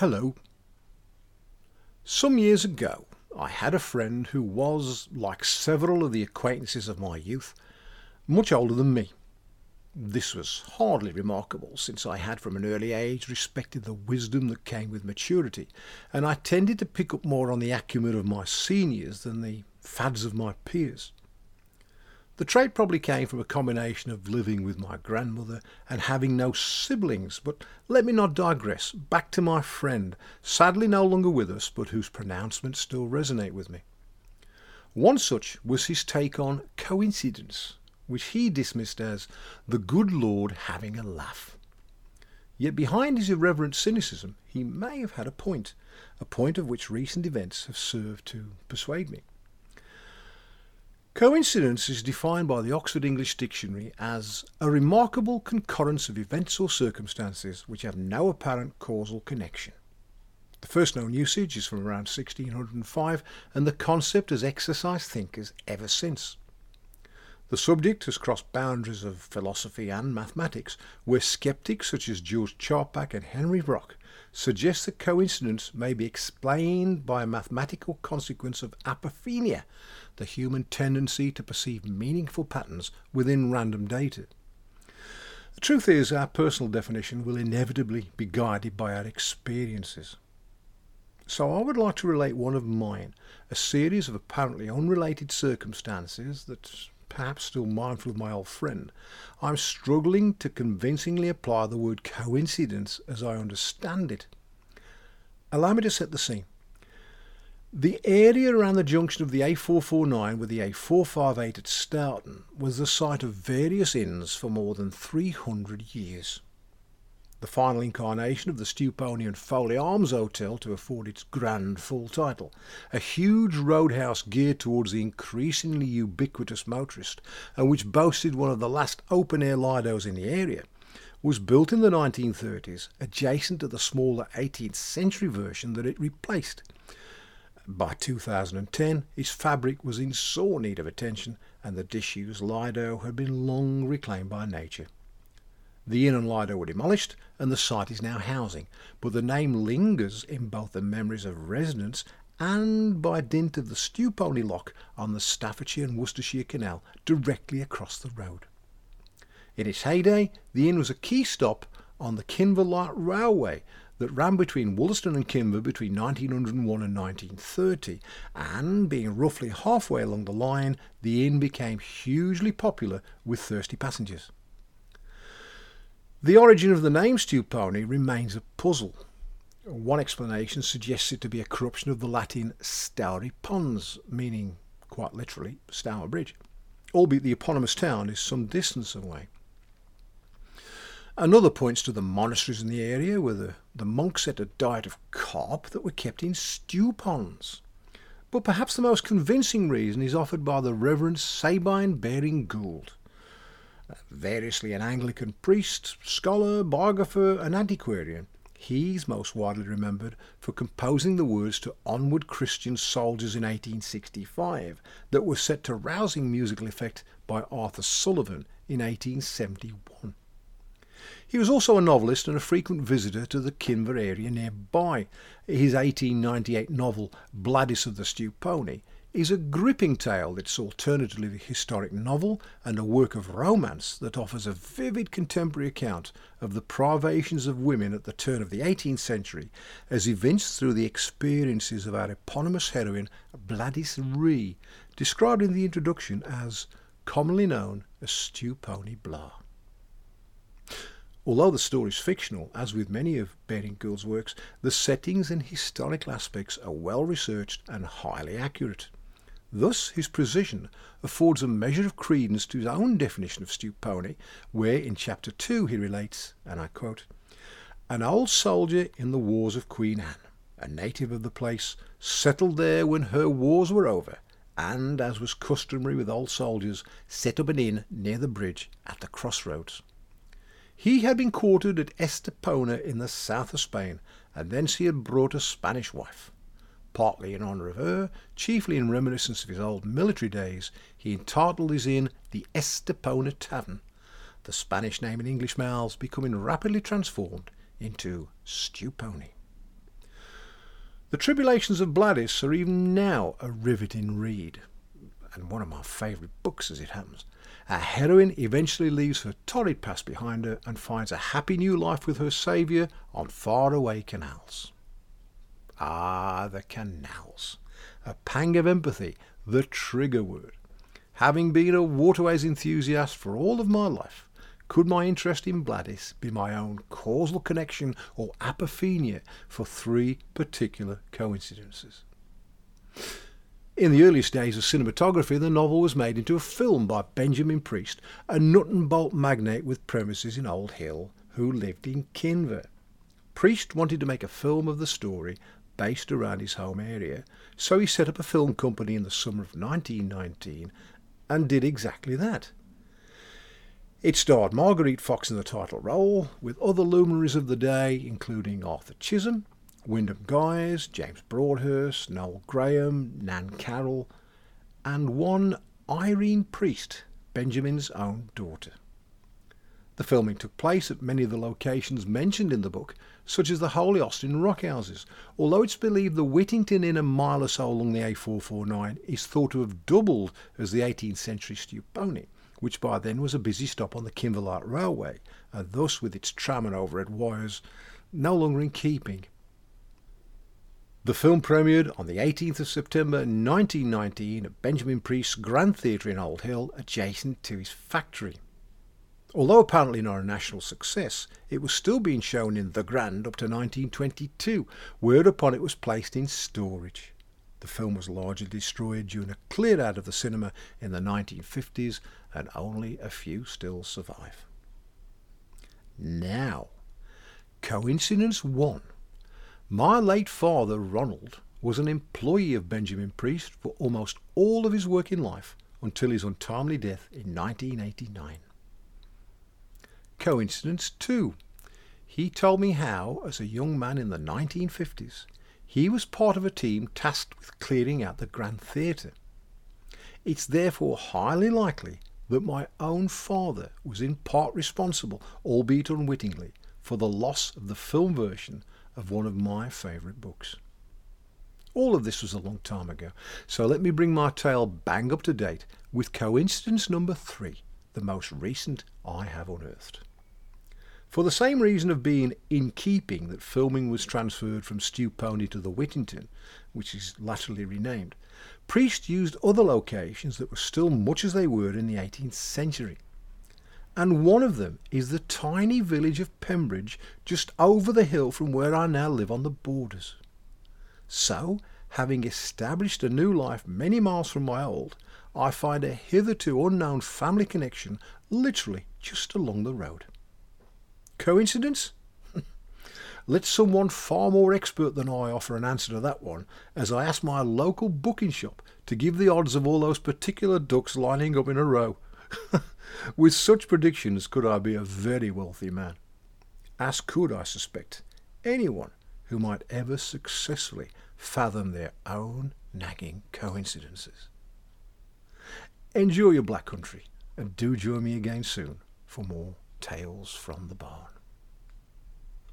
Hello. Some years ago, I had a friend who was, like several of the acquaintances of my youth, much older than me. This was hardly remarkable, since I had from an early age respected the wisdom that came with maturity, and I tended to pick up more on the acumen of my seniors than the fads of my peers. The trait probably came from a combination of living with my grandmother and having no siblings, but let me not digress. Back to my friend, sadly no longer with us, but whose pronouncements still resonate with me. One such was his take on coincidence, which he dismissed as the good Lord having a laugh. Yet behind his irreverent cynicism, he may have had a point, a point of which recent events have served to persuade me. Coincidence is defined by the Oxford English Dictionary as a remarkable concurrence of events or circumstances which have no apparent causal connection. The first known usage is from around 1605, and the concept has exercised thinkers ever since. The subject has crossed boundaries of philosophy and mathematics, where skeptics such as George Charpak and Henri Broch suggest that coincidence may be explained by a mathematical consequence of apophenia, the human tendency to perceive meaningful patterns within random data. The truth is, our personal definition will inevitably be guided by our experiences. So I would like to relate one of mine, a series of apparently unrelated circumstances that, perhaps still mindful of my old friend, I'm struggling to convincingly apply the word coincidence as I understand it. Allow me to set the scene. The area around the junction of the A449 with the A458 at Stourton was the site of various inns for more than 300 years. The final incarnation of the Stewpony and Foley Arms Hotel to afford its grand full title, a huge roadhouse geared towards the increasingly ubiquitous motorist and which boasted one of the last open-air Lidos in the area, was built in the 1930s adjacent to the smaller 18th century version that it replaced – by 2010, its fabric was in sore need of attention, and the disused Lido had been long reclaimed by nature. The inn and Lido were demolished, and the site is now housing, but the name lingers in both the memories of residents and by dint of the Stewpony Lock on the Staffordshire and Worcestershire Canal directly across the road. In its heyday, the inn was a key stop on the Kinver Light Railway that ran between Wollaston and Kinver between 1901 and 1930, and being roughly halfway along the line, the inn became hugely popular with thirsty passengers. The origin of the name Stewpony remains a puzzle. One explanation suggests it to be a corruption of the Latin Stouri Pons, meaning, quite literally, Stour Bridge, albeit the eponymous town is some distance away. Another points to the monasteries in the area where the, the monks ate a diet of carp that were kept in stew ponds. But perhaps the most convincing reason is offered by the Reverend Sabine Baring Gould, variously an Anglican priest, scholar, biographer, and antiquarian. He's most widely remembered for composing the words to Onward Christian Soldiers in 1865 that were set to rousing musical effect by Arthur Sullivan in 1871. He was also a novelist and a frequent visitor to the Kinver area nearby. His 1898 novel, Bladys of the Stewpony, is a gripping tale that's alternately a historic novel and a work of romance that offers a vivid contemporary account of the privations of women at the turn of the 18th century as evinced through the experiences of our eponymous heroine Bladys Ree, described in the introduction as commonly known as Stewpony Blah. Although the story is fictional, as with many of Baring Gould's works, the settings and historical aspects are well researched and highly accurate. Thus, his precision affords a measure of credence to his own definition of Stewpony, where in chapter 2 he relates, and I quote, An old soldier in the wars of Queen Anne, a native of the place, settled there when her wars were over, and, as was customary with old soldiers, set up an inn near the bridge at the crossroads. He had been quartered at Estepona in the south of Spain, and thence he had brought a Spanish wife. Partly in honour of her, chiefly in reminiscence of his old military days, he entitled his inn the Estepona Tavern, the Spanish name in English mouths becoming rapidly transformed into Stewpony. The Tribulations of Bladys are even now a riveting read, and one of my favourite books as it happens. Our heroine eventually leaves her torrid past behind her and finds a happy new life with her saviour on faraway canals. Ah, the canals. A pang of empathy, the trigger word. Having been a waterways enthusiast for all of my life, could my interest in Bladys be my own causal connection or apophenia for three particular coincidences? In the earliest days of cinematography, the novel was made into a film by Benjamin Priest, a nut and bolt magnate with premises in Old Hill who lived in Kinver. Priest wanted to make a film of the story based around his home area, so he set up a film company in the summer of 1919 and did exactly that. It starred Marguerite Fox in the title role, with other luminaries of the day including Arthur Chisholm, Wyndham Guise, James Broadhurst, Noel Graham, Nan Carroll, and one Irene Priest, Benjamin's own daughter. The filming took place at many of the locations mentioned in the book, such as the Holy Austin rock houses, although it's believed the Whittington Inn a mile or so along the A449 is thought to have doubled as the 18th century Stewpony, which by then was a busy stop on the Kinver Light Railway, and thus with its tram and overhead wires no longer in keeping. The film premiered on the 18th of September 1919 at Benjamin Priest's Grand Theatre in Old Hill, adjacent to his factory. Although apparently not a national success, it was still being shown in The Grand up to 1922, whereupon it was placed in storage. The film was largely destroyed during a clear out of the cinema in the 1950s, and only a few still survive. Now, coincidence one. My late father, Ronald, was an employee of Benjamin Priest for almost all of his working life until his untimely death in 1989. Coincidence two. He told me how, as a young man in the 1950s, he was part of a team tasked with clearing out the Grand Theatre. It's therefore highly likely that my own father was in part responsible, albeit unwittingly, for the loss of the film version of one of my favourite books. All of this was a long time ago, so let me bring my tale bang up to date with coincidence number three, the most recent I have unearthed. For the same reason of being in keeping that filming was transferred from Stewpony to the Whittington, which is latterly renamed, Priest used other locations that were still much as they were in the 18th century. And one of them is the tiny village of Pembridge just over the hill from where I now live on the borders. So, having established a new life many miles from my old, I find a hitherto unknown family connection literally just along the road. Coincidence? Let someone far more expert than I offer an answer to that one, as I ask my local booking shop to give the odds of all those particular ducks lining up in a row. With such predictions could I be a very wealthy man. As could, I suspect, anyone who might ever successfully fathom their own nagging coincidences. Enjoy your black country, and do join me again soon for more Tales from the Barn.